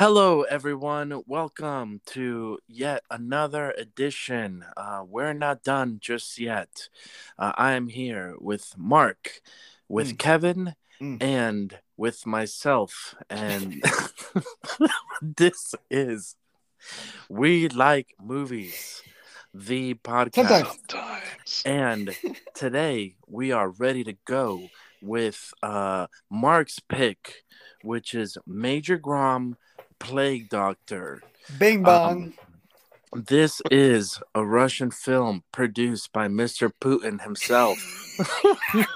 Hello, everyone. Welcome to yet another edition. Uh, we're not done just yet. Uh, I am here with Marc, with Mm. Kevin, Mm. and with myself. And this is We Like Movies, the podcast. Sometimes. And today we are ready to go with uh, Marc's pick, which is Major Grom Plague Doctor. Bing bong. This is a Russian film produced by Mr. Putin himself.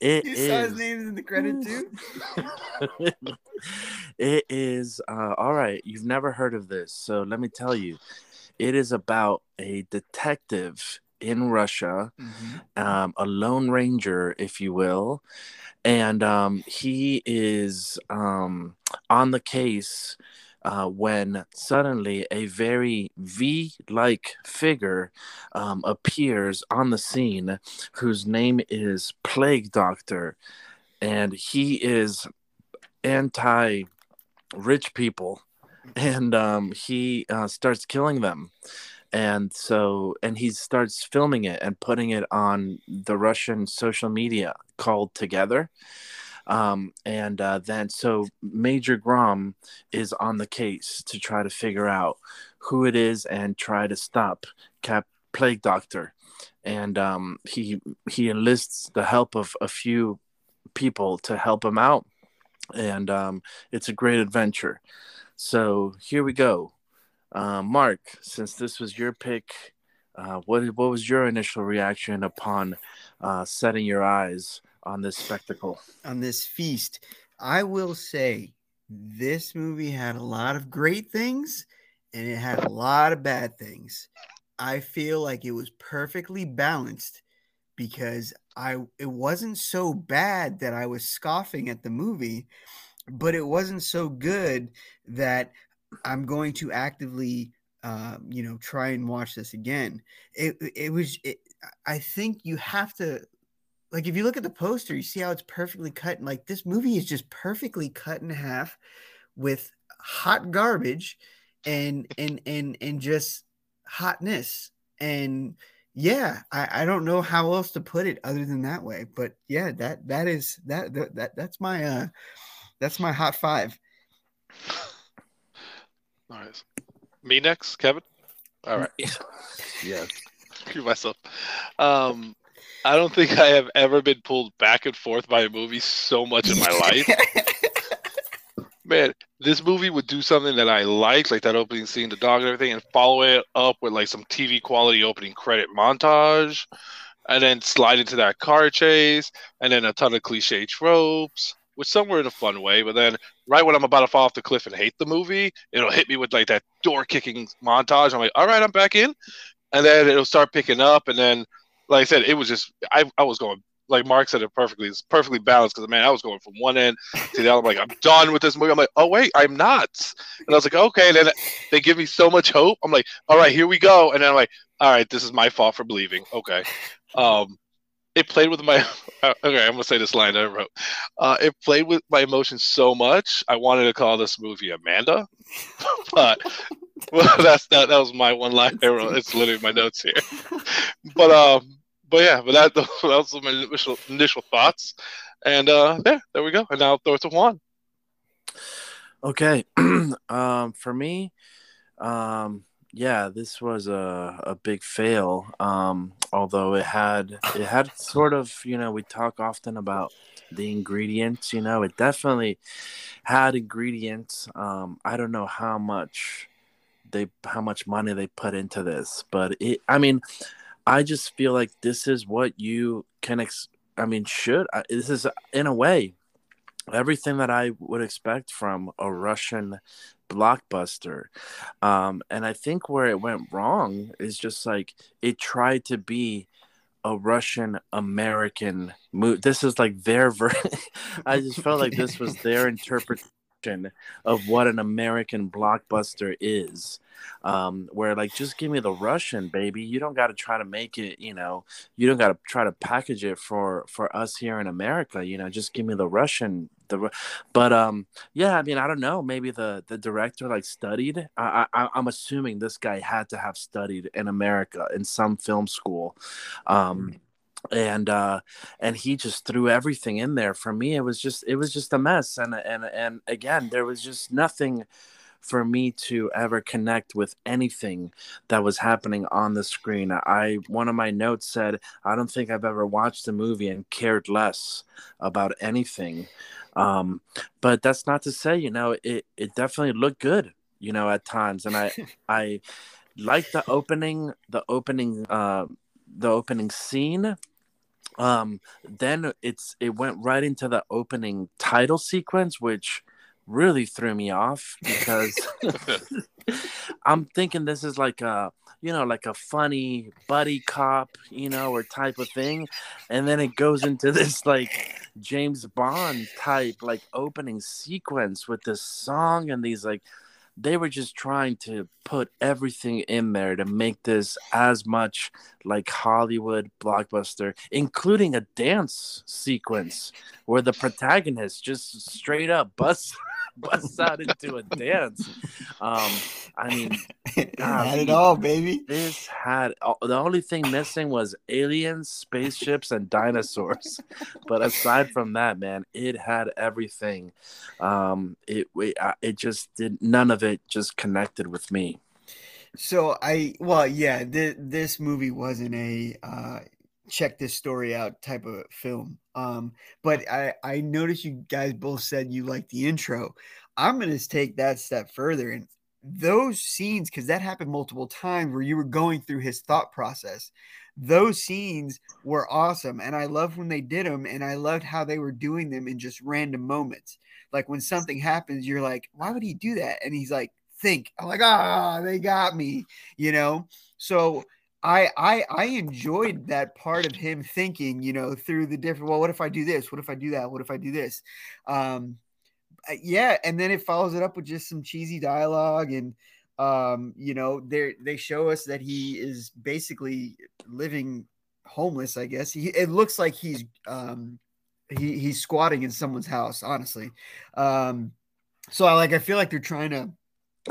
it you saw his name in the credit too? it is uh, all right. You've never heard of this, so let me tell you. It is about a detective in Russia um, a lone ranger, if you will, and um, he is um, on the case uh, when suddenly a very V-like figure um, appears on the scene, whose name is Plague Doctor, and he is anti-rich people, and um, he uh, starts killing them and so and he starts filming it and putting it on the russian social media called together um, and uh, then so major grom is on the case to try to figure out who it is and try to stop cap plague doctor and um, he he enlists the help of a few people to help him out and um, it's a great adventure. So here we go uh, Marc, since this was your pick, uh, what what was your initial reaction upon uh, setting your eyes on this spectacle? On this feast, I will say this movie had a lot of great things and it had a lot of bad things. I feel like it was perfectly balanced because I it wasn't so bad that I was scoffing at the movie, but it wasn't so good that I'm going to actively, uh, you know, try and watch this again. It it was. It, I think you have to, like, if you look at the poster, you see how it's perfectly cut. And like this movie is just perfectly cut in half with hot garbage and and and and just hotness. And yeah, I, I don't know how else to put it other than that way. But yeah, that that is that that, that that's my uh that's my hot five. All right. Me next, Kevin. All right. yeah. Screw myself. Um, I don't think I have ever been pulled back and forth by a movie so much in my life. Man, this movie would do something that I like, like that opening scene, the dog and everything, and follow it up with like some TV quality opening credit montage, and then slide into that car chase, and then a ton of cliche tropes, which some were in a fun way, but then right when I'm about to fall off the cliff and hate the movie, it'll hit me with like that door kicking montage. I'm like, all right, I'm back in. And then it'll start picking up. And then, like I said, it was just, I, I was going, like Marc said it perfectly. It's perfectly balanced because, man, I was going from one end to the other. I'm like, I'm done with this movie. I'm like, oh, wait, I'm not. And I was like, okay. And then they give me so much hope. I'm like, all right, here we go. And then I'm like, all right, this is my fault for believing. Okay. Um, it played with my okay i'm gonna say this line i wrote. Uh, it played with my emotions so much i wanted to call this movie amanda but well that's that, that was my one line i wrote. It's literally my notes here. But um but yeah but that, that was my initial initial thoughts. And uh yeah there we go. And now I'll throw it to juan. Okay. um, for me, um, yeah, this was a, a big fail. Um, although it had it had sort of you know we talk often about the ingredients. You know, it definitely had ingredients. Um, I don't know how much they how much money they put into this, but it. I mean, I just feel like this is what you can. Ex- I mean, should I, this is in a way everything that I would expect from a Russian blockbuster. Um, and I think where it went wrong is just like it tried to be a Russian American movie. This is like their ver- I just felt like this was their interpretation of what an American blockbuster is. Um, where like just give me the Russian, baby. You don't got to try to make it, you know, you don't got to try to package it for for us here in America. You know, just give me the Russian. The but um yeah, I mean I don't know. Maybe the the director like studied. I, I I'm assuming this guy had to have studied in America in some film school. Um, and uh and he just threw everything in there for me it was just it was just a mess and and and again there was just nothing for me to ever connect with anything that was happening on the screen. I one of my notes said i don't think i've ever watched a movie and cared less about anything. Um but that's not to say you know it it definitely looked good you know at times. And i i like the opening the opening uh the opening scene. Um then it's it went right into the opening title sequence which really threw me off because i'm thinking this is like a you know like a funny buddy cop you know or type of thing. And then it goes into this like james bond type like opening sequence with this song and these like they were just trying to put everything in there to make this as much like Hollywood blockbuster, including a dance sequence where the protagonist just straight up busts busts out into a dance. Um, I mean, God, had it all, baby. This had the only thing missing was aliens, spaceships, and dinosaurs. but aside from that, man, it had everything. Um, it it, it just did none of it just connected with me. So I well yeah th- this movie wasn't a uh, check this story out type of film. Um, but I I noticed you guys both said you like the intro. I'm gonna take that step further and those scenes because that happened multiple times where you were going through his thought process. Those scenes were awesome, and I loved when they did them, and I loved how they were doing them in just random moments. Like when something happens, you're like, "Why would he do that?" And he's like, "Think." I'm like, "Ah, they got me," you know. So I I I enjoyed that part of him thinking, you know, through the different. Well, what if I do this? What if I do that? What if I do this? Um, uh, yeah, and then it follows it up with just some cheesy dialogue, and um, you know, they they show us that he is basically living homeless. I guess he it looks like he's um he he's squatting in someone's house. Honestly, um, so I like I feel like they're trying to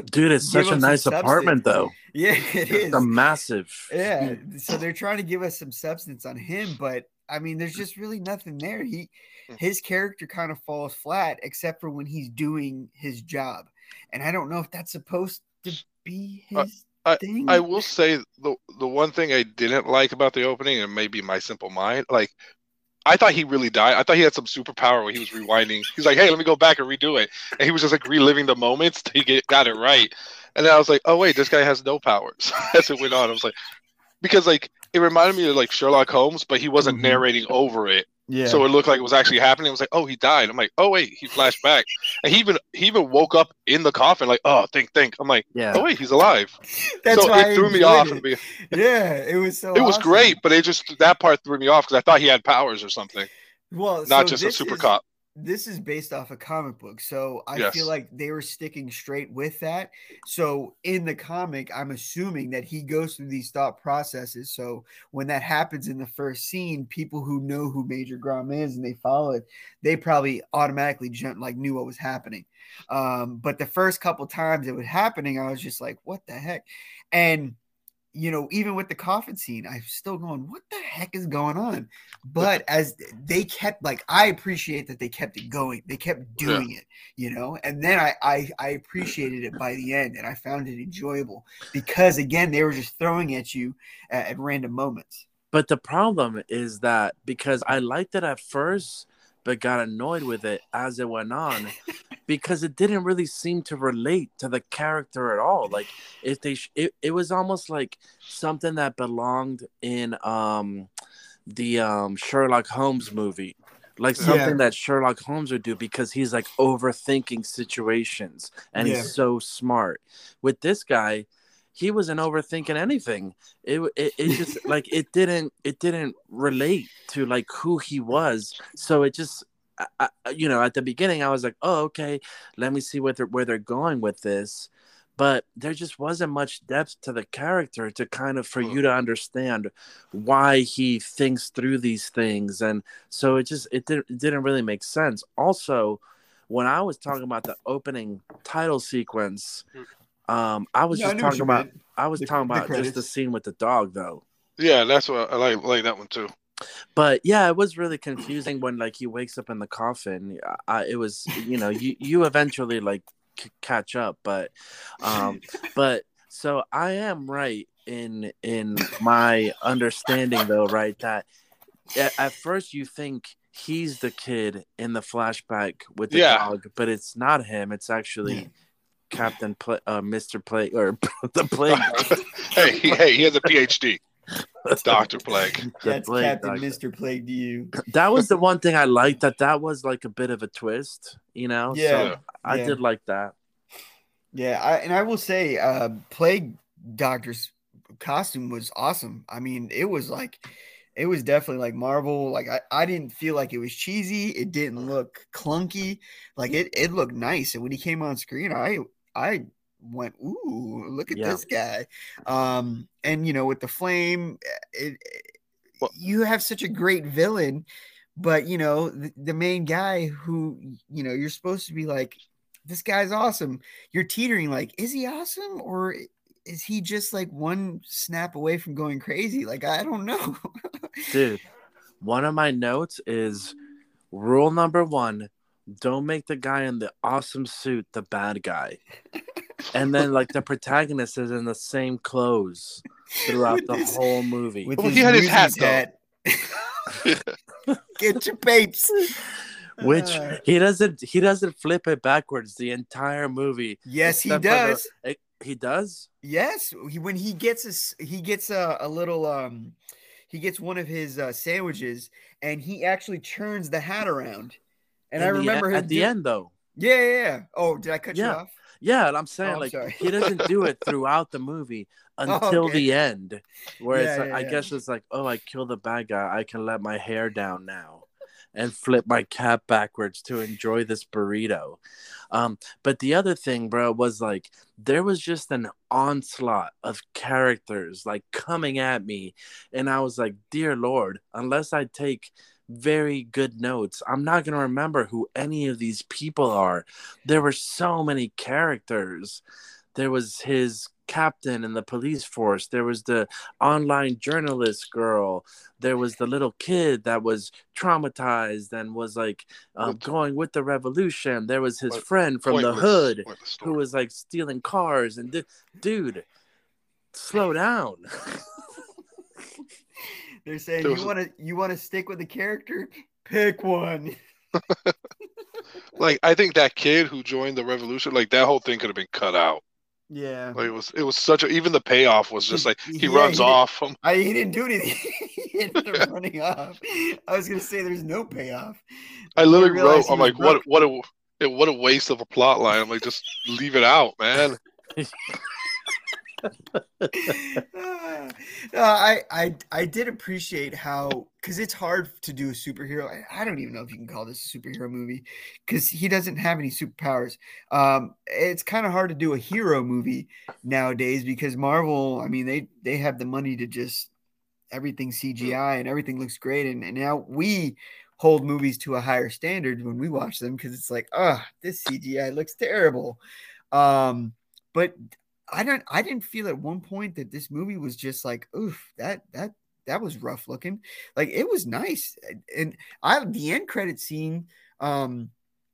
Dude, it's such a nice apartment, though. Yeah, it is. It's a massive. Yeah, so they're trying to give us some substance on him, but I mean, there's just really nothing there. He, hmm. his character kind of falls flat, except for when he's doing his job, and I don't know if that's supposed to be his. Uh, thing. I, I will say the the one thing I didn't like about the opening, and maybe my simple mind, like I thought he really died. I thought he had some superpower where he was rewinding. He's like, "Hey, let me go back and redo it," and he was just like reliving the moments to get got it right. And then I was like, "Oh wait, this guy has no powers." As it went on, I was like, because like it reminded me of like Sherlock Holmes, but he wasn't mm-hmm. narrating over it. Yeah. So it looked like it was actually happening. It was like, oh, he died. I'm like, oh wait, he flashed back, and he even he even woke up in the coffin. Like, oh, think, think. I'm like, yeah. Oh wait, he's alive. That's so why it threw me off. It. yeah, it was so. It awesome. was great, but it just that part threw me off because I thought he had powers or something. Well, not so just a super is, cop this is based off a comic book so i yes. feel like they were sticking straight with that. So in the comic i'm assuming that he goes through these thought processes so when that happens in the first scene people who know who major grom is and they follow it they probably automatically jumped like knew what was happening. Um, but the first couple times it was happening i was just like what the heck? And you know, even with the coffin scene, I'm still going, what the heck is going on? But as they kept like I appreciate that they kept it going. They kept doing yeah. it, you know, and then I, I I appreciated it by the end and I found it enjoyable because again, they were just throwing at you at, at random moments. But the problem is that because I liked it at first, but got annoyed with it as it went on because it didn't really seem to relate to the character at all like if they sh- it, it was almost like something that belonged in um the um Sherlock Holmes movie like something yeah. that Sherlock Holmes would do because he's like overthinking situations and yeah. he's so smart with this guy he wasn't overthinking anything. It, it, it just like it didn't it didn't relate to like who he was. So it just I, you know at the beginning I was like, oh okay, let me see where they're where they're going with this. but there just wasn't much depth to the character to kind of for Hmm. you to understand why he thinks through these things and so it just it didn't, it didn't really make sense also when i was talking about the opening title sequence um i was Yeah, just knew what talking about meant. i was The- talking the about just the scene with the dog though Yeah, that's what I like. Like that one too. but yeah it was really confusing when like he wakes up in the coffin I, it was you know you you eventually like c- catch up but um but so i am right in in my understanding though right that at, at first you think he's the kid in the flashback with the Yeah. dog but it's not him it's actually Yeah. Captain Pla- uh mr plague or the plague hey, hey, he has a PhD. Doctor Plague. That's plague Captain doctor. Mr. Plague to you. that was the one thing I liked. That that was like a bit of a twist, you know. Yeah, so I yeah. did like that. Yeah, I, and I will say, uh, Plague Doctor's costume was awesome. I mean, it was like, it was definitely like Marvel. Like, I, I didn't feel like it was cheesy. It didn't look clunky. Like, it, it looked nice. And when he came on screen, I, I went, ooh, look at Yeah. this guy. Um, and you know, with the flame, it, it- Well- eh, you have such a great villain, but you know, the, the main guy who, you know, you're supposed to be like, this guy's awesome you're teetering like is he awesome or eh, is he just like one snap away from going crazy like i don't know Dude, one of my notes is rule number one: don't make the guy in the awesome suit the bad guy. And then like the protagonist is in the same clothes throughout With the his- whole movie. with Well, he had his hat, Newsies get your papes Which Uh, he doesn't he doesn't flip it backwards the entire movie. yes he except for the- does he does? Yes he, when he gets his he gets a, a little um he gets one of his uh, sandwiches and he actually turns the hat around and i In the e- remember him at the end though. yeah, yeah yeah oh did i cut you Yeah. off Yeah, and I'm saying Oh, I'm like sorry. he doesn't do it throughout the movie Oh, until okay. the end, where it's Yeah, like yeah, I guess it's like, oh, I killed the bad guy, I can let my hair down now, and flip my cap backwards to enjoy this burrito. Um, but the other thing, bro, was like there was just an onslaught of characters like coming at me, and I was like, dear lord, unless I take very good notes. I'm not going to remember who any of these people are. There were so many characters. There was his captain in the police force. There was the online journalist girl. There was the little kid that was traumatized and was like um, going with the revolution. There was his What friend from the hood pointless who was like stealing cars. And di- dude, slow down. they're saying There you want to you want to stick with the character pick one like I think that kid who joined the revolution, like that whole thing could have been cut out. Yeah Like it was, it was such a. Even the payoff was just like he Yeah, runs he off. I'm- he didn't do anything. he ended up running off. I was gonna say there's no payoff. I literally realized wrote. I'm like, what, what a, what a waste of a plot line. I'm like, just leave it out, man. Uh, I, I I did appreciate how because it's hard to do a superhero. I, I don't even know if you can call this a superhero movie because he doesn't have any superpowers. Um, it's kind of hard to do a hero movie nowadays because Marvel. I mean, they they have the money to just everything CGI and everything looks great, and, and now we hold movies to a higher standard when we watch them because it's like, ah, this CGI looks terrible. Um, but I don't I didn't feel at one point that this movie was just like, oof, that that that was rough looking. Like it was nice. And I the end credit scene um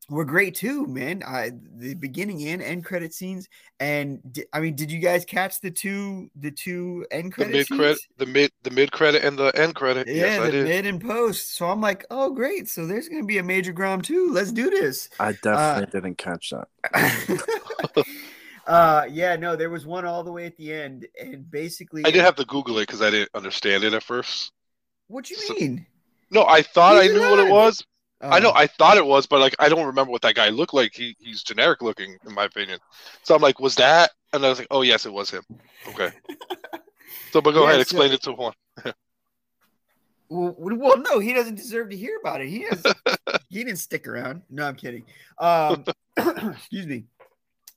were great too, man. I the beginning and end credit scenes. And di- I mean, did you guys catch the two the two end credit The mid credit, the mid, the mid credit, and the end credit. Yeah, yes, I the did. mid and post. So I'm like, oh great. So there's gonna be a major Grom too. Let's do this. I definitely didn't catch that. uh yeah, no, there was Juan all the way at the end, and basically I did have to Google it because I didn't understand it at first. what do you so- mean? No, I thought I knew what it was. I know Oh. I thought it was, but like I don't remember what that guy looked like. He he's generic looking in my opinion. So I'm like, was that? And I was like, oh yes, it was him. Okay. So, but go Yeah, ahead, so- explain it to one. Well, well, no, he doesn't deserve to hear about it. He has, he didn't stick around. No, I'm kidding. Um, excuse me.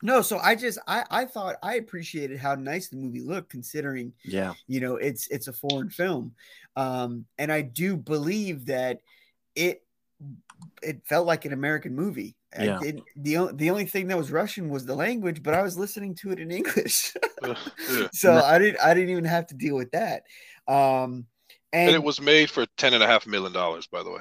No, so I just I I thought I appreciated how nice the movie looked considering Yeah. you know it's it's a foreign film. Um and I do believe that it it felt like an American movie. I Yeah. didn't- the the only thing that was Russian was the language, but I was listening to it in English. yeah. so I didn't I didn't even have to deal with that. Um and, And it was made for ten and a half million dollars, by the way.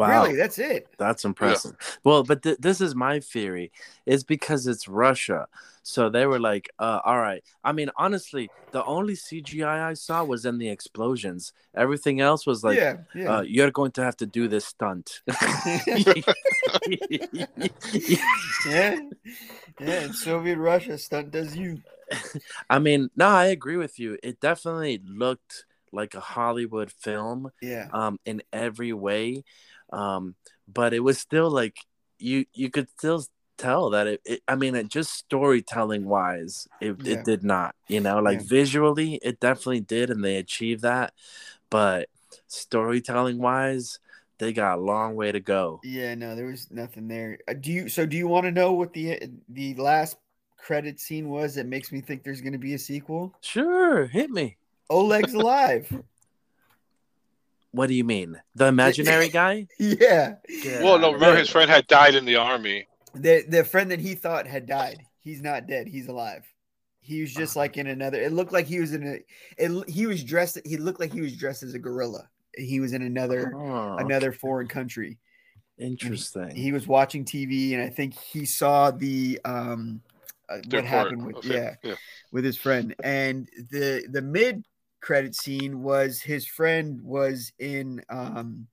Wow. really that's it. That's impressive. Well, but th- this is my theory. It's because it's Russia. So they were like, uh, all right. I mean, honestly, the only CGI I saw was in the explosions. Everything else was like, yeah, yeah. uh, you're going to have to do this stunt. yeah. Yeah, in Soviet Russia, stunt does you. I mean, no, I agree with you. It definitely looked like a Hollywood film Yeah. um, in every way. Um, but it was still like you you could still tell that it, it I mean it just storytelling wise it, Yeah. it did not you know like Yeah. visually it definitely did and they achieved that but storytelling wise they got a long way to go Yeah, no, there was nothing there. Uh, Do you so do you want to know what the the last credit scene was that makes me think there's going to be a sequel? sure hit me Oleg's alive. what do you mean the imaginary guy yeah. Get Well, no, remember his friend had died in the army. The the friend that he thought had died. He's not dead. He's alive. He was just like in another. It looked like he was in a. It, he was dressed. He looked like he was dressed as a gorilla. He was in another Oh, another foreign country. interesting He was watching TV, and I think he saw the um uh, what happened with affair. yeah yeah. with his friend. And the the mid credit scene was his friend was in um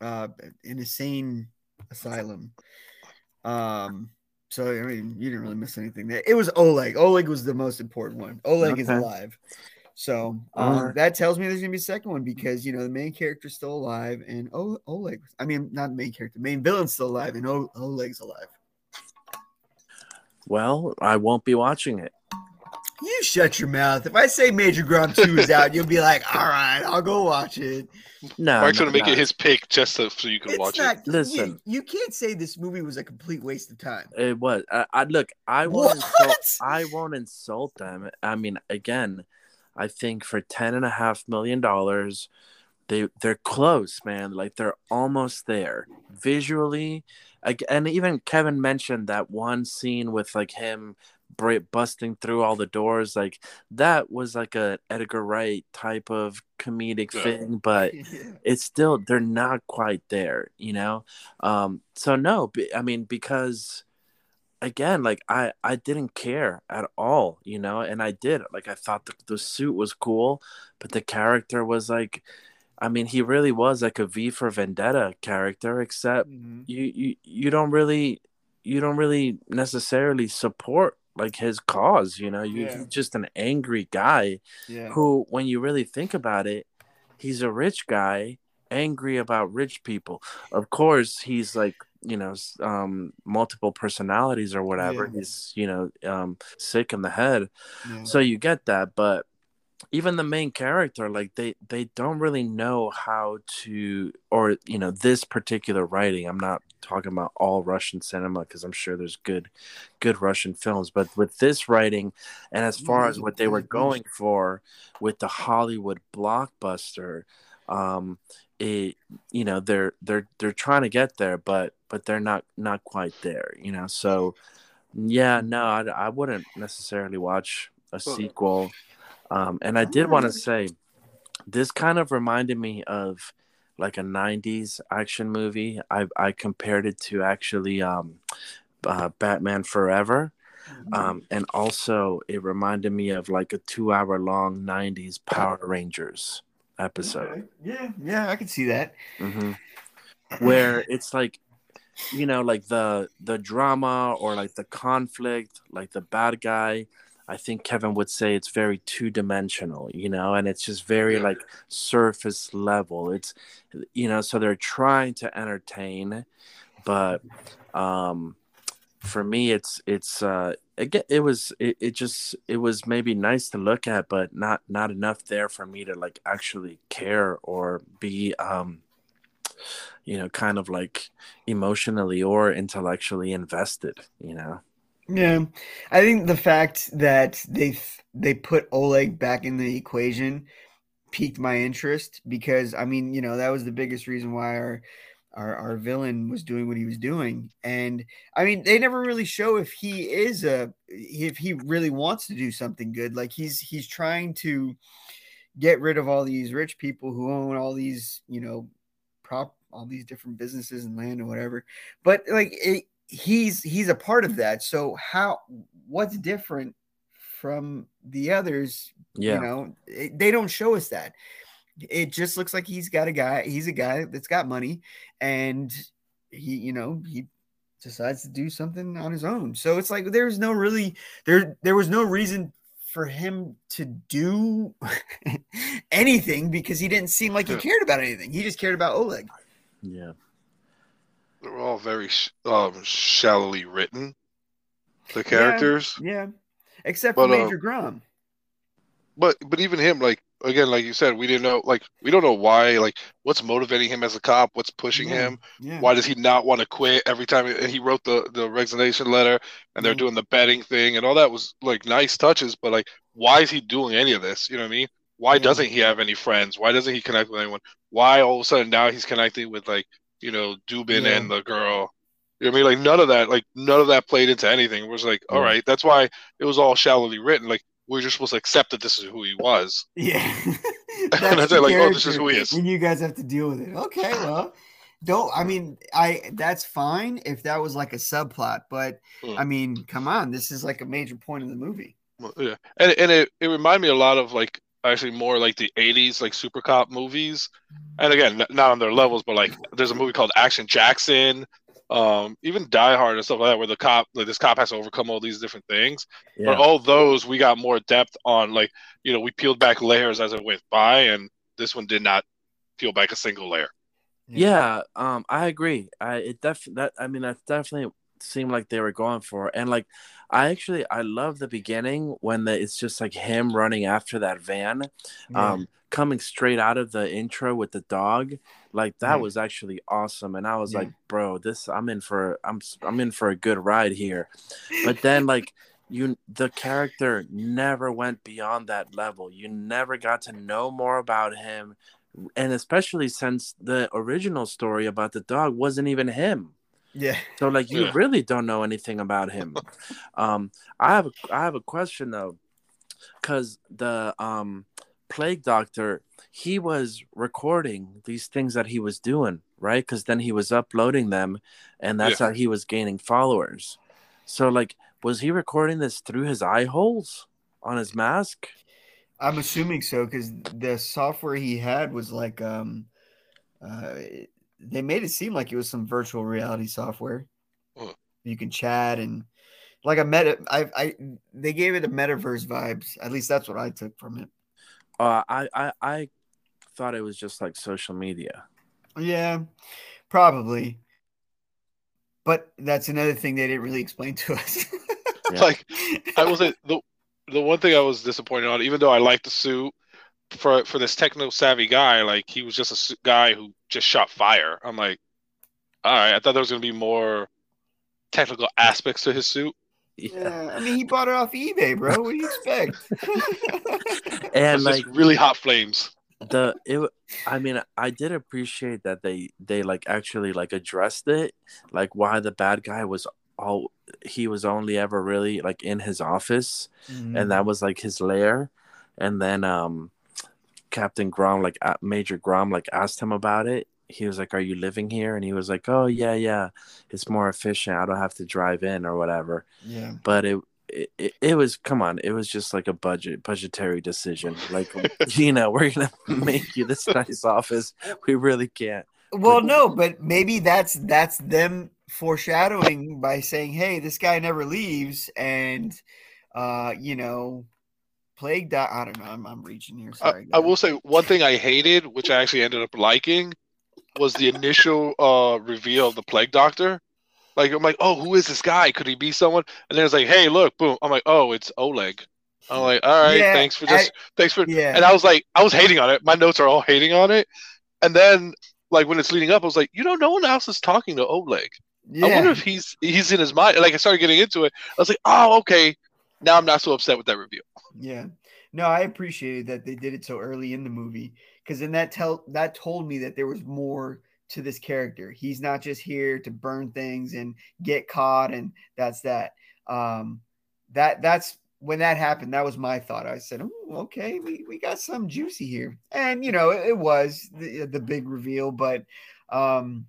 uh an insane asylum. Um so I mean you didn't really miss anything there. It was Oleg. Oleg was the most important one. Oleg is alive. So um, right. that tells me there's gonna be a second one because you know the main character's still alive and o- Oleg. I mean, not the main character, main villain's still alive and o- Oleg's alive. well i won't be watching it You shut your mouth. If I say Major Grom 2 is out, you'll be like, all right, I'll go watch it. no Marc's no, gonna make no. it his pick just so, so you can It's watch it. Listen. You, you can't say this movie was a complete waste of time. It was. I, I look. I won't. What? Insult, I won't insult them. I mean, again, I think for ten and a half million dollars, they they're close, man. Like they're almost there visually. Like, and even Kevin mentioned that one scene with like him bra- busting through all the doors. Like that was like a Edgar Wright type of comedic Yeah. thing, but Yeah. it's still they're not quite there you know um so no i mean because again like i i didn't care at all you know and i did like i thought the, the suit was cool but the character was like i mean he really was like a v for vendetta character except Mhm. you you you don't really you don't really necessarily support like his cause you know you, Yeah. he's just an angry guy Yeah. who, when you really think about it, he's a rich guy angry about rich people. Of course, he's like, you know, um, multiple personalities or whatever. Yeah. He's, you know, um, sick in the head. So you get that, but even the main character, like they they don't really know how to, or you know, this particular writing. I'm not talking about all Russian cinema because I'm sure there's good, good Russian films, but with this writing, and as far as what they were going for with the Hollywood blockbuster, um, it you know they're they're they're trying to get there, but but they're not not quite there, you know. So yeah, no, I, I wouldn't necessarily watch a sequel. Um, and I did want to say, this kind of reminded me of like a '90s action movie. I I compared it to actually um, uh, Batman Forever, um, and also it reminded me of like a two-hour-long '90s Power Rangers episode Okay. Yeah, yeah, I can see that. hmm where it's like you know like the the drama or like the conflict like the bad guy i think kevin would say it's very two-dimensional you know and it's just very like surface level it's you know so they're trying to entertain but um for me it's it's uh again it was it, it just it was maybe nice to look at but not not enough there for me to like actually care or be um you know, kind of like emotionally or intellectually invested, you know. Yeah, I think the fact that they they put Oleg back in the equation piqued my interest because I mean, you know, that was the biggest reason why our our, our villain was doing what he was doing. And I mean, they never really show if he is a if he really wants to do something good. Like he's he's trying to get rid of all these rich people who own all these, you know, prop all these different businesses and land or whatever. But like it, he's he's a part of that. So how what's different from the others? Yeah. You know, it, they don't show us that. It just looks like he's got a guy. He's a guy that's got money, and he, you know, he decides to do something on his own. So it's like there's no really there there was no reason for him to do anything because he didn't seem like he cared about anything. He just cared about Oleg. Yeah. They're all very um, shallowly written. The characters, Yeah, yeah. except for But, uh, Major Grom. but but even him, like again, like you said, we didn't know. Like we don't know why. Like what's motivating him as a cop? What's pushing Yeah, him? Yeah. Why does he not want to quit every time he- he wrote the the resignation letter and they're Mhm. doing the betting thing and all that was like nice touches, but like why is he doing any of this? You know what I mean? Why Yeah. doesn't he have any friends? Why doesn't he connect with anyone? Why all of a sudden now he's connecting with like you know Dubin Yeah. and the girl? You know what I mean? Like none of that, like none of that played into anything. It was like, all right, that's why it was all shallowly written. Like we're just supposed to accept that this is who he was. Yeah. And I said, like, oh, this is who he is. And you guys have to deal with it. Okay, well, don't I mean I that's fine if that was like a subplot, but Mm. I mean, come on, this is like a major point in the movie. Yeah, and and it, it reminded me a lot of like actually more like the '80s like super cop movies, and again n- not on their levels, but like there's a movie called Action Jackson, um, even Die Hard and stuff like that, where the cop like this cop has to overcome all these different things. Yeah. But all those we got more depth on, like you know we peeled back layers as it went by, and this one did not peel back a single layer. Yeah, um, I agree. I it definitely that I mean that definitely seemed like they were going for, and like I actually I love the beginning when the it's just like him running after that van, Yeah. um, coming straight out of the intro with the dog. Like that Yeah. was actually awesome, and I was Yeah. like, bro, this I'm in for I'm I'm in for a good ride here. But then like you the character never went beyond that level. You never got to know more about him and especially since the original story about the dog wasn't even him. Yeah. So like you Yeah. really don't know anything about him. um I have a I have a question though cuz the um plague doctor he was recording these things that he was doing, right? Cuz then he was uploading them and that's how he was gaining followers. So like was he recording this through his eye holes on his mask? I'm assuming so because the software he had was like um uh they made it seem like it was some virtual reality software. Huh. You can chat and like a meta I I they gave it a metaverse vibes. At least that's what I took from it. Uh I I I thought it was just like social media. Yeah, probably. But that's another thing they didn't really explain to us. Yeah. Like I was the the one thing I was disappointed on, even though I liked the suit for for this techno savvy guy, like he was just a guy who just shot fire. I'm like, all right, I thought there was gonna be more technical aspects to his suit. Yeah. yeah, I mean he bought it off eBay, bro. What do you expect? And like really hot flames. the it I mean I did appreciate that they they like actually like addressed it like why the bad guy was all he was only ever really like in his office Mm-hmm. and that was like his lair and then um Captain Grom like Major Grom like asked him about it. He was like are you living here? And he was like oh yeah yeah. It's more efficient. I don't have to drive in or whatever. Yeah. but it it, it, it was come on it was just like a budget budgetary decision. Like you know we're gonna make you this nice office. We really can't. Well, no, but maybe that's that's them foreshadowing by saying, "Hey, this guy never leaves," and uh, you know, plague. I don't know. I'm, I'm reaching here. Sorry. I guys. will say one thing I hated, which I actually ended up liking, was the initial uh reveal of the plague doctor. Like I'm like, oh, who is this guy? Could he be someone? And then it's like, hey, look, boom. I'm like, oh, it's Oleg. I'm like, all right, Yeah, thanks for just, thanks for. Yeah. And I was like, I was hating on it. My notes are all hating on it. And then like when it's leading up, I was like, you know, no one else is talking to Oleg. Yeah. I wonder if he's he's in his mind. Like I started getting into it. I was like, oh, okay. Now I'm not so upset with that review. Yeah. No, I appreciated that they did it so early in the movie because then that tell that told me that there was more to this character. He's not just here to burn things and get caught and that's that. Um that that's when that happened, that was my thought. I said, okay, we, we got some juicy here. And you know, it, it was the, the big reveal, but um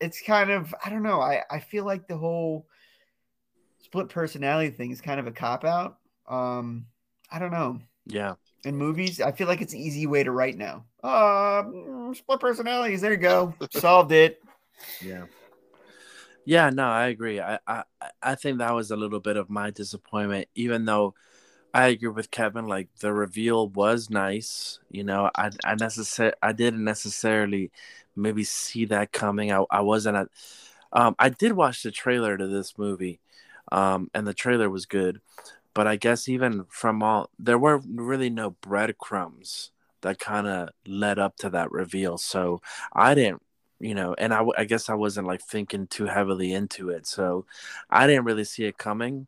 it's kind of I don't know. I, I feel like the whole split personality thing is kind of a cop out. Um, I don't know. Yeah. In movies, I feel like it's an easy way to write now. Uh, split personalities. There you go. Solved it. Yeah. Yeah, no, I agree. I, I I think that was a little bit of my disappointment, even though I agree with Kevin. Like the reveal was nice. You know, I I necessar- I didn't necessarily maybe see that coming. I I wasn't at. Um, I did watch the trailer to this movie, um, and the trailer was good, but I guess even from all there were really no breadcrumbs that kind of led up to that reveal. So I didn't you know, and I, I guess I wasn't like thinking too heavily into it. So I didn't really see it coming.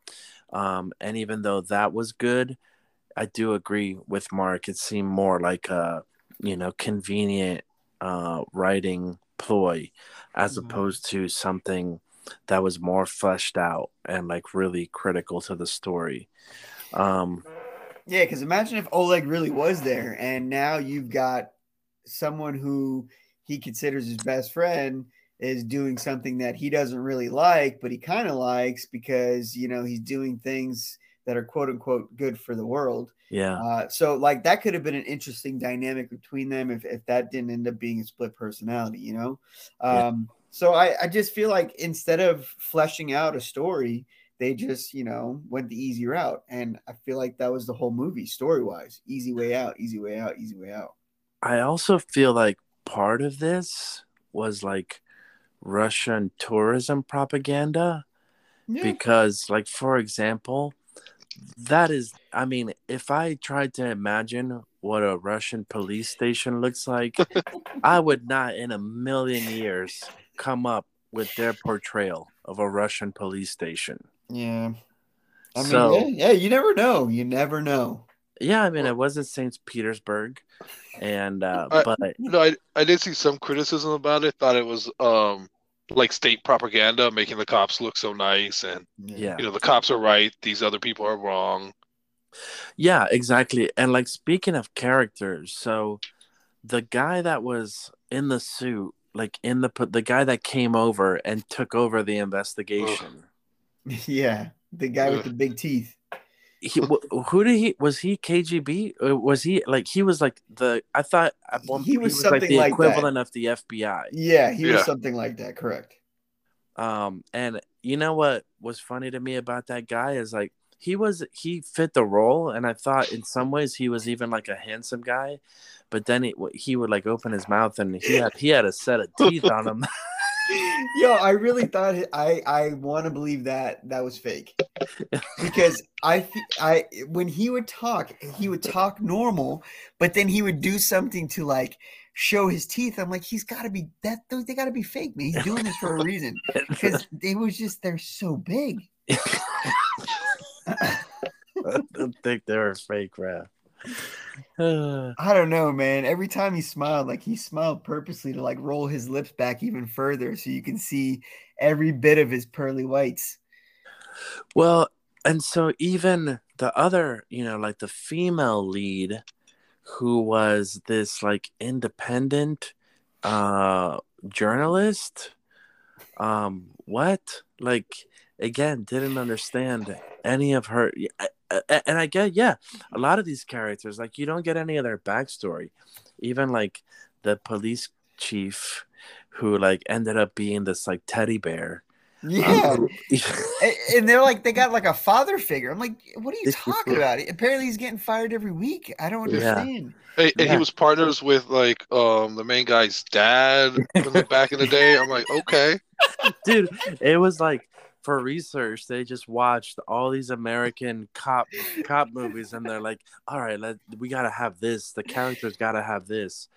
Um, and even though that was good, I do agree with Mark. It seemed more like a, you know, convenient uh, writing ploy as Mhm. opposed to something that was more fleshed out and like really critical to the story. Um, Yeah, because imagine if Oleg really was there, and now you've got someone who he considers his best friend is doing something that he doesn't really like, but he kind of likes because you know he's doing things that are quote unquote good for the world. yeah. Uh, so like that could have been an interesting dynamic between them if, if that didn't end up being a split personality, you know? Yeah. So I, I just feel like instead of fleshing out a story, they just, you know, went the easy route. And I feel like that was the whole movie story wise. Easy way out, easy way out, easy way out. I also feel like part of this was like Russian tourism propaganda Yeah. because, like, for example, that is, I mean, if I tried to imagine what a Russian police station looks like, I would not in a million years come up with their portrayal of a Russian police station. yeah. I mean, So- yeah, yeah, you never know. You never know. Yeah, I mean, it wasn't St. Petersburg, and uh, I- but No, I I did see some criticism about it. Thought it was um like state propaganda, making the cops look so nice, and yeah, you know the cops are right, these other people are wrong. Yeah, exactly. And like speaking of characters, so the guy that was in the suit, like in the the guy that came over and took over the investigation. Yeah. The guy with the big teeth. He, who did he was he KGB or was he like he was like the I thought at one He point was like something the like that. equivalent of the FBI. Yeah, he was something like that. Correct. Um, and you know what was funny to me about that guy is like he was he fit the role, and I thought in some ways he was even like a handsome guy, but then he, he would like open his mouth and he had he had a set of teeth on him. Yo, I really thought it- I I want to believe that that was fake because I I when he would talk, he would talk normal, but then he would do something to like show his teeth. I'm like, he's got to be that. They got to be fake, man. He's doing this for a reason because it was just they're so big. I don't think they were fake, rap. I don't know, man. Every time he smiled, like he smiled purposely to like roll his lips back even further so you can see every bit of his pearly whites. well, and so even the other, you know, like the female lead, who was this like independent uh journalist, um, what? Like again, didn't understand any of her. I- I- And I get, yeah, a lot of these characters, like you don't get any of their backstory. Even like the police chief, who like ended up being this like teddy bear. Yeah. Um, and they're like they got like a father figure. I'm like, what are you talking about? Apparently he's getting fired every week. I don't Yeah. understand. And, and Yeah. he was partners with like um the main guy's dad from the back in the day. I'm like, okay, dude it was like for research they just watched all these american cop cop movies and they're like all right let we gotta have this the characters gotta have this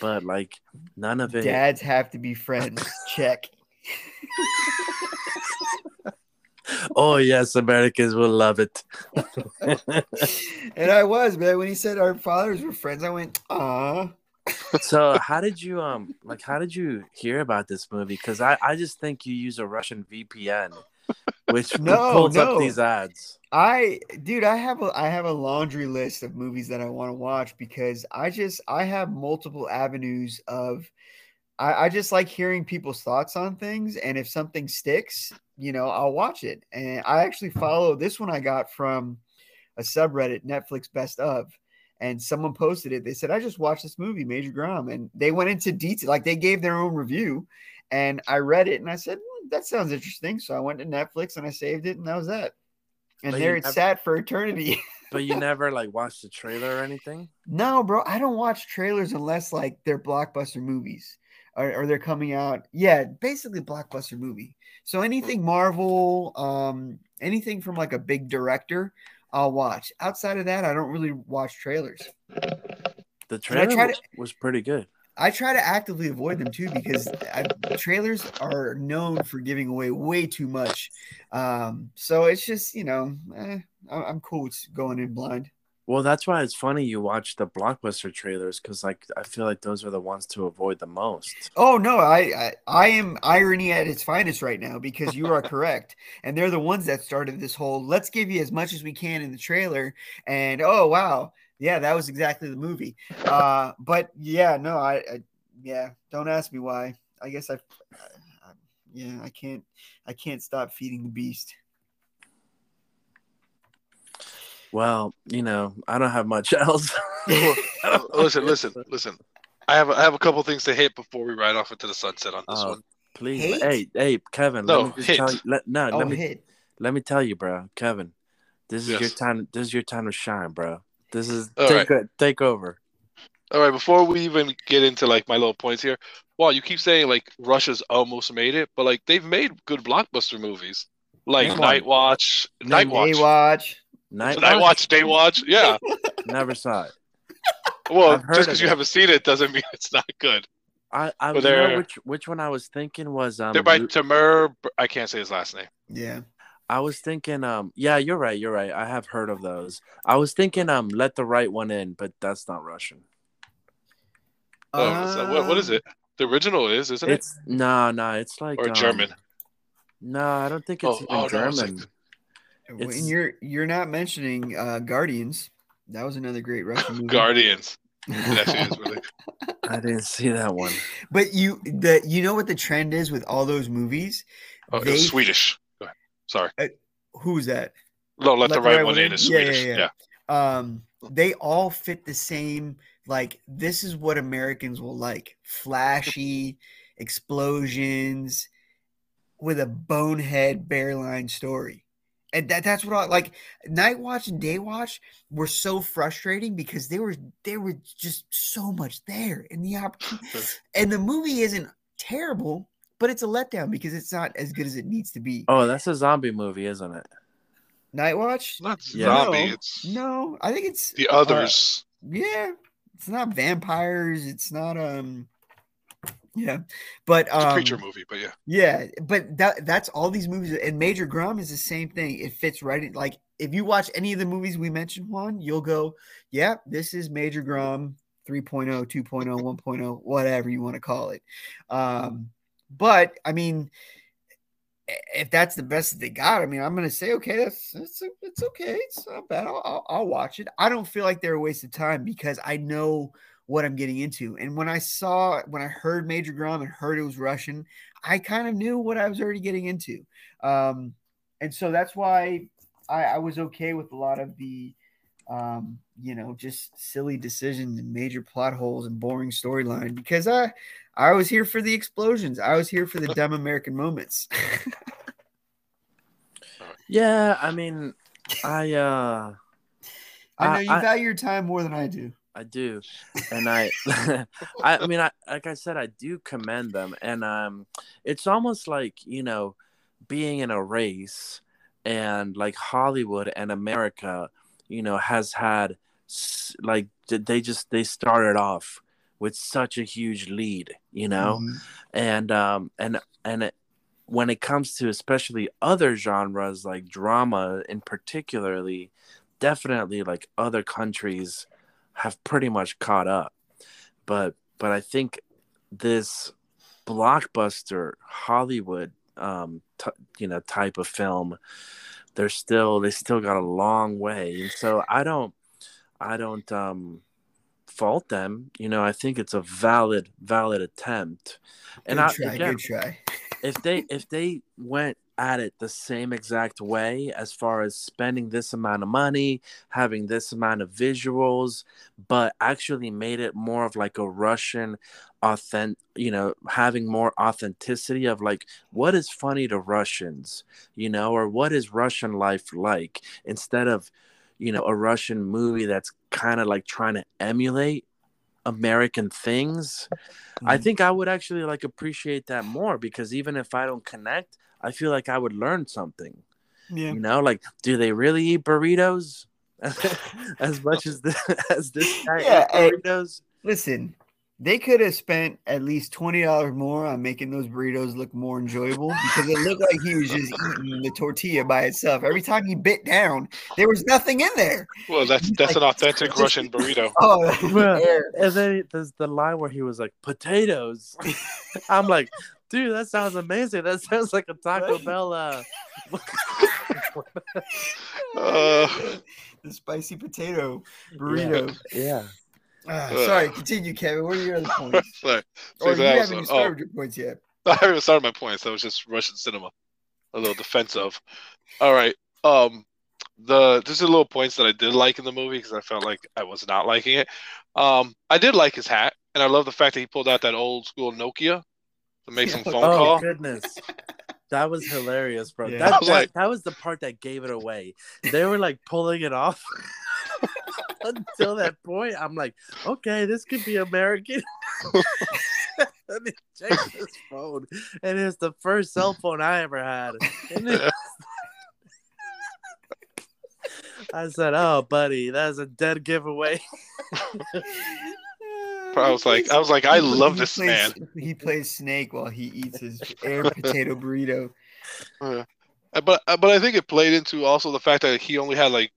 but like none of it. Dads have to be friends. Check. Oh yes, Americans will love it. and I was, man. When he said our fathers were friends, I went, ah. So how did you um like how did you hear about this movie? Because I I just think you use a Russian VPN, which No, pulls no. up these ads. I dude, I have a I have a laundry list of movies that I want to watch because I just I have multiple avenues of I, I just like hearing people's thoughts on things and if something sticks, you know, I'll watch it. And I actually follow this one I got from a subreddit, Netflix Best of, and someone posted it. They said, I just watched this movie, Major Grom, and they went into detail, like they gave their own review. And I read it and I said, "Hmm, that sounds interesting. So I went to Netflix and I saved it, and that was that. And But there it never- sat for eternity. But you never like watched the trailer or anything. no, bro, I don't watch trailers unless like they're blockbuster movies or, or they're coming out. Yeah, basically blockbuster movie. So anything Marvel, um, anything from like a big director, I'll watch. Outside of that, I don't really watch trailers. The trailer to- was pretty good. I try to actively avoid them too because I, trailers are known for giving away way too much. Um, so it's just you know, eh, I'm cool with going in blind. Well, that's why it's funny you watch the blockbuster trailers because like I feel like those are the ones to avoid the most. Oh no, I, I I am irony at its finest right now because you are correct, and they're the ones that started this whole let's give you as much as we can in the trailer, and oh wow, yeah, that was exactly the movie. Uh, but yeah, no, I, I yeah, don't ask me why. I guess I, I yeah, I can't I can't stop feeding the beast. Well, you know, I don't have much else. listen, listen, listen. I have a, I have a couple things to hit before we ride off into the sunset on this Oh, one. Please, Hate? hey, hey, Kevin. No, let me just tell you. Let, no, Oh, let me hit. let me tell you, bro, Kevin. This is your time. This is your time to shine, bro. This is All take o- take over. All right, before we even get into like my little points here, well, you keep saying like Russia's almost made it, but like they've made good blockbuster movies, like Name Night. Watch, Night Watch, Baywatch. Night, Night Watch, Day Watch. Yeah. Never saw it. Well, just because you haven't seen it doesn't mean it's not good. I I But you know which which one I was thinking was um They're by Lu- Timur. I can't say his last name. Yeah. I was thinking um yeah you're right you're right I have heard of those. I was thinking um let the right one in but that's not Russian. Oh, so what, what is it? The original is, isn't it? It's no no it's like Or um, German? No, I don't think it's Oh, even oh, no, it's like- German. When you're you're not mentioning uh Guardians. That was another great Russian movie. Guardians. It actually is really. I didn't see that one. But you the you know what the trend is with all those movies? Oh, it They- was Swedish. Go ahead. Sorry. Who's that? No, let, the right, one in is Yeah, yeah, Swedish. yeah. Um, they all fit the same. Like this is what Americans will like: flashy explosions with a bonehead bearline story. And that, that's what I like. Night Watch and Day Watch were so frustrating because they were they were just so much there in the opportunity. and the movie isn't terrible, but it's a letdown because it's not as good as it needs to be. Oh, that's a zombie movie, isn't it? Night Watch? Not Yeah. zombie. No, it's No, I think it's the uh, others. yeah, it's not vampires. It's not um, yeah, but um, creature movie, but yeah. yeah, but that that's all these movies. And Major Grom is the same thing. It fits right in. Like if you watch any of the movies we mentioned, Juan, you'll go, yeah, this is Major Grom 3.0, 2.0, 1.0, whatever you want to call it. Um, but I mean, if that's the best that they got, I mean, I'm gonna say, okay, that's it's it's okay, it's not bad. I'll, I'll, I'll watch it. I don't feel like they're a waste of time because I know what I'm getting into. And when I saw, when I heard Major Grom and heard it was Russian, I kind of knew what I was already getting into. Um, and so that's why I, I was okay with a lot of the, um, you know, just silly decisions and major plot holes and boring storyline because I, I was here for the explosions. I was here for the dumb American moments. Yeah, I mean, I uh I know you I- value your time more than I do. I do, and I, I mean, I like I said, I do commend them, and um, it's almost like you know, being in a race, and like Hollywood and America, you know, has had like they just they started off with such a huge lead, you know, Mhm. and um and and it, when it comes to especially other genres like drama in particularly, definitely like other countries have pretty much caught up, but but I think this blockbuster Hollywood um t- you know type of film they're still they still got a long way. And so i don't i don't um fault them. You know i think it's a valid valid attempt. And good I, try, again, good try. if they if they went at it the same exact way as far as spending this amount of money having this amount of visuals but actually made it more of like a russian authentic you know having more authenticity of like what is funny to russians you know or what is russian life like instead of you know a russian movie that's kind of like trying to emulate american things I Mhm. think I would actually like appreciate that more because even if I don't connect, I feel like I would learn something. yeah. You know, like do they really eat burritos as much as the, as this guy Yeah, eats hey. burritos? Listen, they could have spent at least twenty dollars more on making those burritos look more enjoyable because it looked like he was just eating the tortilla by itself. Every time he bit down, there was nothing in there. Well, that's that's an authentic Russian burrito. Oh, that's And then there's the line where he was like potatoes. I'm like, dude, that sounds amazing. That sounds like a Taco Right. Bell. Uh... Uh. the spicy potato burrito. yeah. Ah, Ugh. sorry, continue, Kevin. What are your other points? Sorry. or So you haven't was- even oh, started your points yet. I haven't even started my points. That was just Russian cinema. A little defensive. All right. Um, the just a little points that I did like in the movie because I felt like I was not liking it. Um, I did like his hat, and I love the fact that he pulled out that old school Nokia to make some Yeah. phone Oh call. goodness. That was hilarious, bro. Yeah. That, was that, like- that was the part that gave it away. They were like pulling it off until that point. I'm like, okay, this could be American. Let me check this phone. And it's the first cell phone I ever had. And I said, oh, buddy, that's a dead giveaway. I was like, I was like, I love this plays- man. He plays Snake while he eats his air potato burrito. Uh, but but I think it played into also the fact that he only had like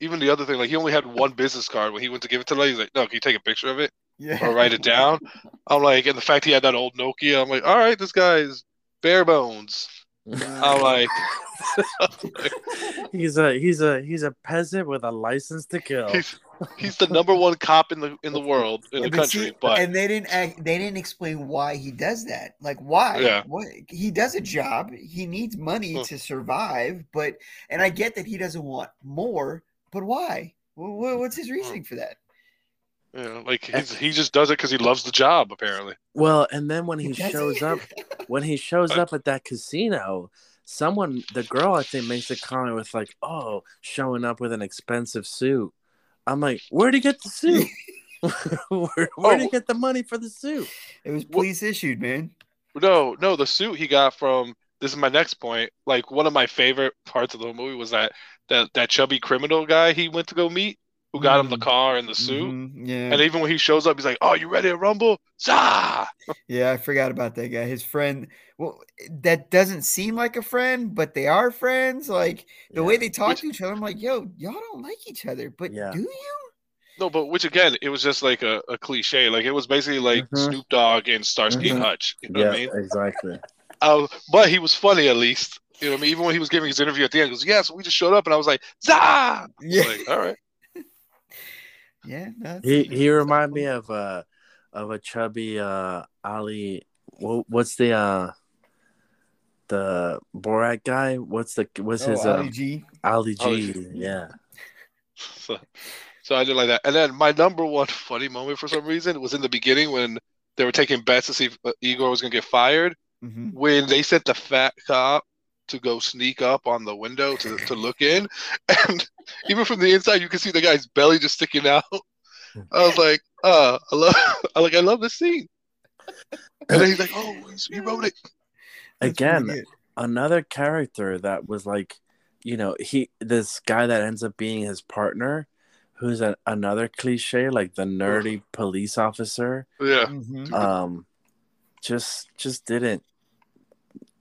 even the other thing like he only had one business card when he went to give it to the lady. He's like, no, can you take a picture of it Yeah. or write it down? I'm like, and the fact he had that old Nokia, I'm like, all right, this guy's bare bones. I'm like, he's a he's a he's a peasant with a license to kill. he's he's the number one cop in the in the world in the but country, see, but and they didn't act, they didn't explain why he does that. Like why? Yeah. What he does a job, he needs money Huh. to survive, but and I get that he doesn't want more, but why? Wha- wha- What's his reasoning for that? Yeah, like he's, he just does it because he loves the job. Apparently, Well, and then when he Does shows up, when he shows up at that casino, someone, the girl, I think, makes a comment with like, "Oh, showing up with an expensive suit." I'm like, "Where'd he get the suit? Where, oh, where'd he Oh. get the money for the suit?" It was police issued, man. no, no, the suit he got from. This is my next point. Like one of my favorite parts of the movie was that that that chubby criminal guy he went to go meet, who got him the Mm. car and the suit. Mhm, Yeah. And even when he shows up, he's like, "Oh, you ready to rumble?" Zah! Yeah, I forgot about that guy. His friend. Well, that doesn't seem like a friend, but they are friends. Like the way they talk Which- to each other, I'm like, yo, y'all don't like each other, but Yeah. do you? No, but which again, it was just like a, a cliche. Like it was basically like Mhm. Snoop Dogg and Starsky and Mhm. Hutch. You know yeah, what I mean? exactly. Uh, but he was funny at least. You know what I mean? Even when he was giving his interview at the end, he goes, "Yes, we just showed up," and I was like, "Zah!" Yeah. Like, all right. Yeah. no, He that's- he reminded me of uh of a chubby uh Ali. What, what's the uh the Borat guy? What's the what's Oh, his Ali uh, G. Ali Ali G? G. Yeah. So, so I did like that. And then my number one funny moment for some reason was in the beginning when they were taking bets to see if uh, Igor was gonna get fired. Mhm. When they sent the fat cop to go sneak up on the window to, to look in, and even from the inside, you can see the guy's belly just sticking out. I was like, uh, I love, I like, I love this scene. And then he's like, oh, he's- he wrote it. That's Again, another character that was like, you know, he this guy that ends up being his partner who's a, another cliche like the nerdy police officer Yeah. Mhm. um just just didn't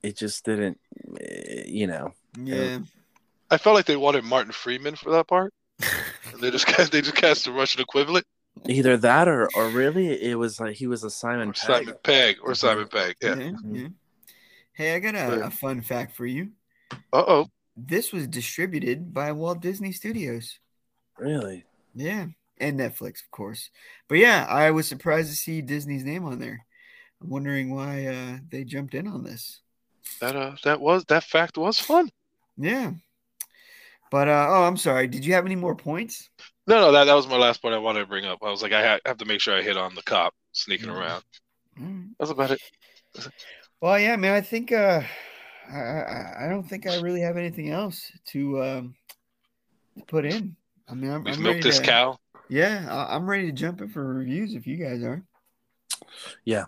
it just didn't eh, you know Yeah. I felt like they wanted Martin Freeman for that part. They just cast, they just cast the Russian equivalent, either that or or really it was like he was a simon or Pegg. Simon Pegg, or Simon Pegg. Yeah. Yeah, yeah. Hey, I got a, a fun fact for you. Uh oh. This was distributed by Walt Disney Studios. really Yeah, and Netflix, of course. But yeah, I was surprised to see Disney's name on there. I'm wondering why uh, they jumped in on this. That uh, that was that fact was fun. Yeah. But uh, oh, I'm sorry. Did you have any more points? No, no, that that was my last point I wanted to bring up. I was like, I ha- have to make sure I hit on the cop sneaking Mhm. around. That's about it. Well, yeah, man. I think uh, I, I I don't think I really have anything else to um, put in. I mean, I'm, We've I'm ready milked this to, cow. Yeah, I- I'm ready to jump in for reviews if you guys are. I,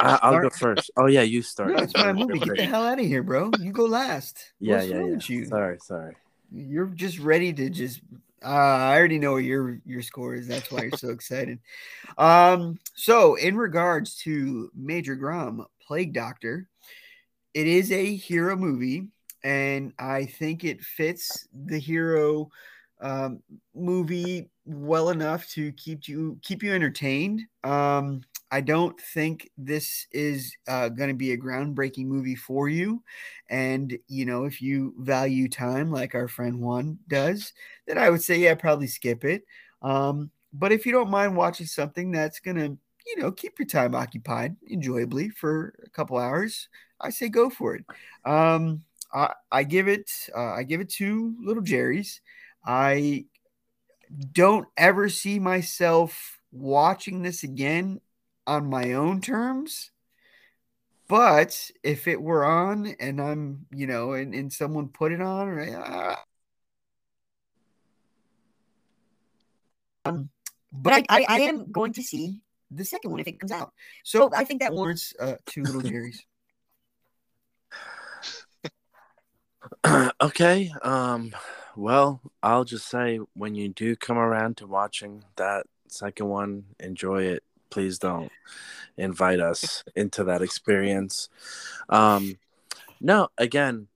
i'll go first oh yeah you start No, it's my movie. Get the hell out of here, bro. You go last. yeah What's yeah wrong yeah with you? sorry sorry You're just ready to just. Uh, I already know what your your score is. That's why you're so excited. Um, so in regards to Major Grom, Plague Doctor, it is a hero movie, and I think it fits the hero um, movie well enough to keep you keep you entertained. Um, I don't think this is uh, going to be a groundbreaking movie for you. And, you know, if you value time like our friend Juan does, then I would say, yeah, probably skip it. Um, but if you don't mind watching something that's going to, you know, keep your time occupied enjoyably for a couple hours, I say go for it. Um, I, I give it, uh, I give it two little Jerry's. I don't ever see myself watching this again on my own terms. But if it were on and I'm, you know, and, and someone put it on, right, uh, um, but I, I, I am going to see the second one if it comes out. So I think that warrants uh, two little Jerry's. okay um well i'll just say when you do come around to watching that second one enjoy it please don't invite us into that experience um no again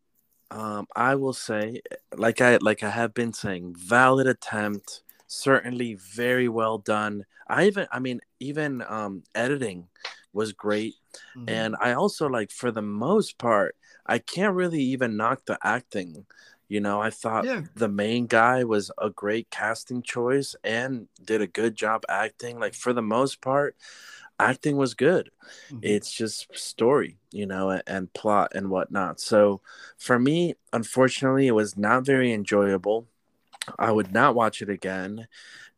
um i will say like i like i have been saying valid attempt certainly very well done i even i mean even um editing was great Mm-hmm. and I also like for the most part, I can't really even knock the acting. You know, I thought yeah, the main guy was a great casting choice and did a good job acting. Like for the most part, acting was good. Mhm. It's just story, you know, and, and plot and whatnot. So for me, unfortunately, it was not very enjoyable. I would not watch it again.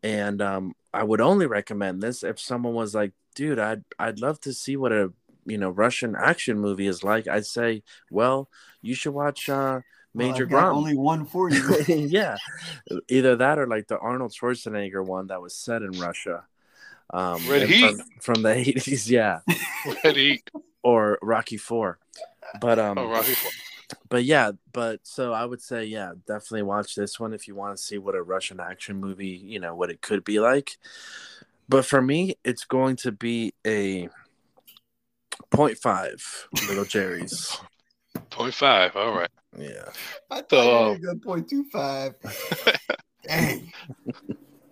And um, I would only recommend this if someone was like, dude, I'd I'd love to see what a you know Russian action movie is like. I'd say, well, you should watch uh Major I've Grom. only one for you. yeah, either that or like the Arnold Schwarzenegger one that was set in Russia. Um, Red Heat. from, from the eighties, yeah, Red Heat. or Rocky Four. But um, Oh, Rocky. but yeah, but so I would say, yeah, definitely watch this one if you want to see what a Russian action movie, you know, what it could be like. But for me, it's going to be a 0.5 little Jerry's. Point five. All right. Yeah. I thought So- you were point two five. Dang.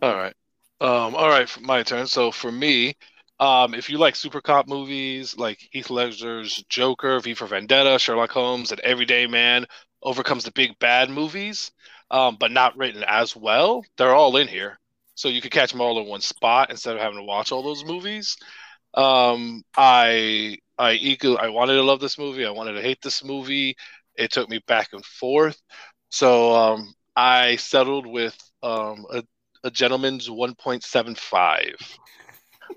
All right. Um, all right, my turn. So for me, um, if you like super cop movies like Heath Ledger's Joker, V for Vendetta, Sherlock Holmes, and Everyday Man overcomes the big bad movies, um, but not written as well, they're all in here. So you could catch them all in one spot instead of having to watch all those movies. Um, I I equal I wanted to love this movie. I wanted to hate this movie. It took me back and forth. So um, I settled with um, a a gentleman's 1.75.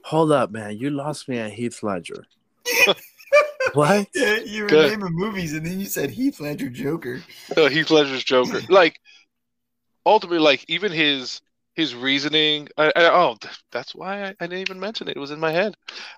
Hold up, man. You lost me at Heath Ledger. what? Yeah, you were Good. naming movies and then you said Heath Ledger Joker. Uh, Heath Ledger's Joker. like, ultimately, like even his his reasoning. I, I, oh, that's why I, I didn't even mention it. It was in my head.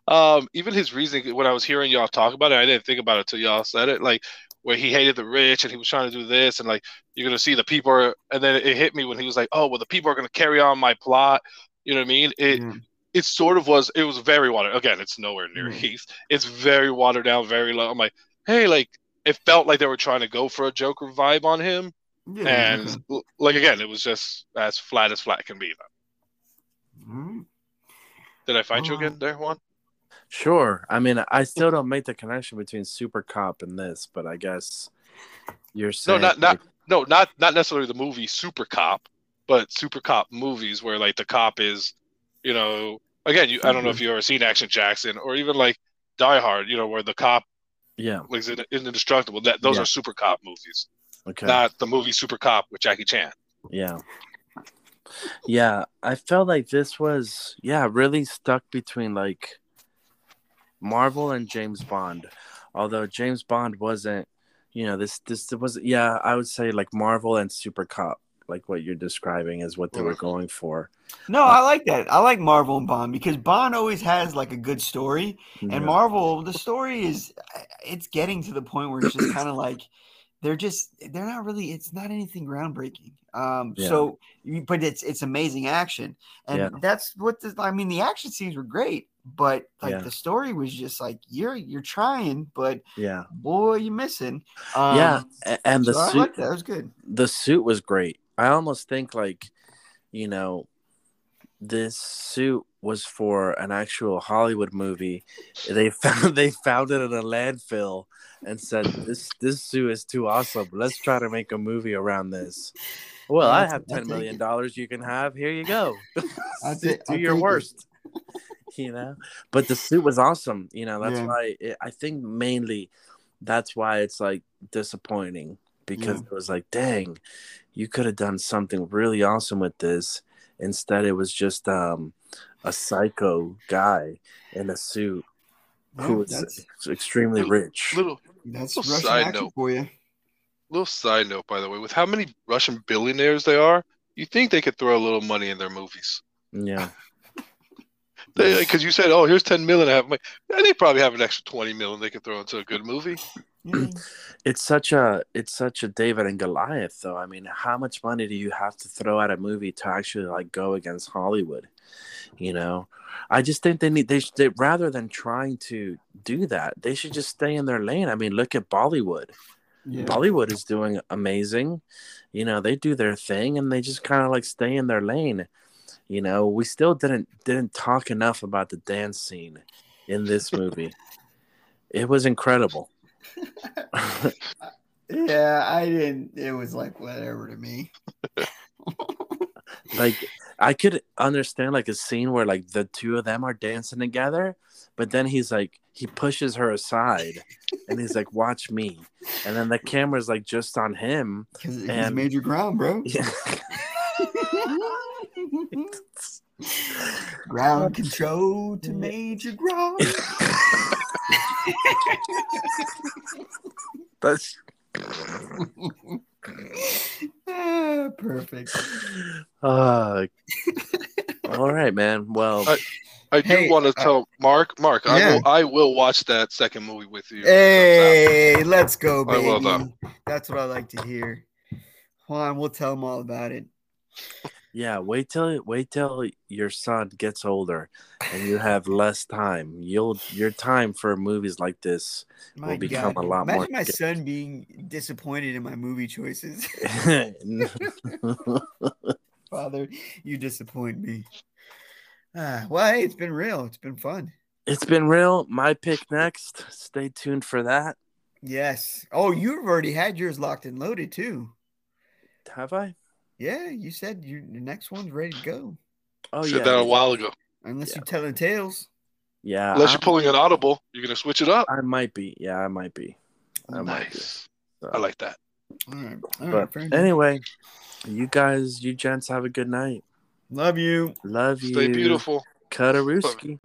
Um, even his reasoning when I was hearing y'all talk about it, I didn't think about it till y'all said it. Like where he hated the rich and he was trying to do this and like you're gonna see the people are, and then it hit me when he was like, oh well, the people are gonna carry on my plot. You know what I mean? It Mm. it sort of was. It was very watered. Again, it's nowhere near Mm. Heath. It's very watered down, very low. I'm like, hey, like it felt like they were trying to go for a Joker vibe on him, Yeah, and like again, it was just as flat as flat can be. Mm. Did I find you Oh. again there, Juan? Sure. I mean, I still don't make the connection between Super Cop and this, but I guess you're saying No, not not no, not not necessarily the movie Super Cop, but Super Cop movies where like the cop is, you know, again, you I don't know if mm-hmm. you ever seen Action Jackson or even like Die Hard, you know, where the cop yeah. is indestructible. That those Yeah. are Super Cop movies, Okay. not the movie Super Cop with Jackie Chan. Yeah. Yeah, I felt like this was yeah, really stuck between like Marvel and James Bond. Although James Bond wasn't, you know, this this was yeah, I would say like Marvel and Super Cop, like what you're describing is what they were going for. No, I like that. I like Marvel and Bond because Bond always has like a good story, Yeah. and Marvel, the story is it's getting to the point where it's just kind of like they're just they're not really it's not anything groundbreaking. Um, Yeah. so you- but it's it's amazing action, and Yeah. that's what the I mean. The action scenes were great, but like Yeah. the story was just like you're you're trying, but yeah. boy, you're missing. Um, yeah, and the so suit that. Was good. the suit was great. I almost think like, you know, this suit was for an actual Hollywood movie. They found they found it in a landfill and said this this suit is too awesome. Let's try to make a movie around this. Well, I have ten million dollars you can have. Here you go. Do I'll your worst. You know, but the suit was awesome. You know, that's Yeah. why it, I think mainly that's why it's like disappointing because Yeah. it was like, dang, you could have done something really awesome with this. Instead, it was just um, a psycho guy in a suit Yeah, who was that's extremely rich. Little that's little Russian side note. for you. little side note, by the way, with how many Russian billionaires they are, you think they could throw a little money in their movies? Yeah, Because you said, "Oh, here's ten million. I have my," they probably have an extra twenty million they could throw into a good movie. Yeah. it's such a it's such a David and Goliath, though. I mean, how much money do you have to throw at a movie to actually like go against Hollywood? You know, I just think they need they, they rather than trying to do that, they should just stay in their lane. I mean, look at Bollywood. Yeah. Bollywood is doing amazing. You know, they do their thing and they just kind of like stay in their lane. You know, we still didn't didn't talk enough about the dance scene in this movie. it was incredible. Yeah, I didn't. It was like whatever to me. like I could understand like a scene where like the two of them are dancing together, but then he's like he pushes her aside and he's like, "Watch me," and then the camera's like just on him. Because he's And- major Grom, bro. Yeah. ground control to major Grom. That's Ah, perfect. uh, all right, man. Well, Uh, I do Hey, want to uh, tell Marc, Marc, I will, I will watch that second movie with you. Hey, let's go, All right, baby. well. That's what I like to hear. Juan, we'll tell him all about it. Yeah. Wait till wait till your son gets older and you have less time. You'll your time for movies like this My will become God. a lot Imagine more. my son being disappointed in my movie choices. Father, you disappoint me. Ah, well, hey, it's been real. It's been fun. it's been real. My pick next. Stay tuned for that. Yes. Oh, you've already had yours locked and loaded too. Have I? Yeah, you said your your next one's ready to go. Oh you Said yeah. that a while ago. Unless Yeah. you're telling tales. Yeah. Unless I- you're pulling an audible, you're gonna switch it up. I might be. Yeah, I might be. I might be. Nice. So, I like that. All right. All right. but fair enough. anyway, you guys, you gents have a good night. Love you. Love you. Stay beautiful. Kataruski.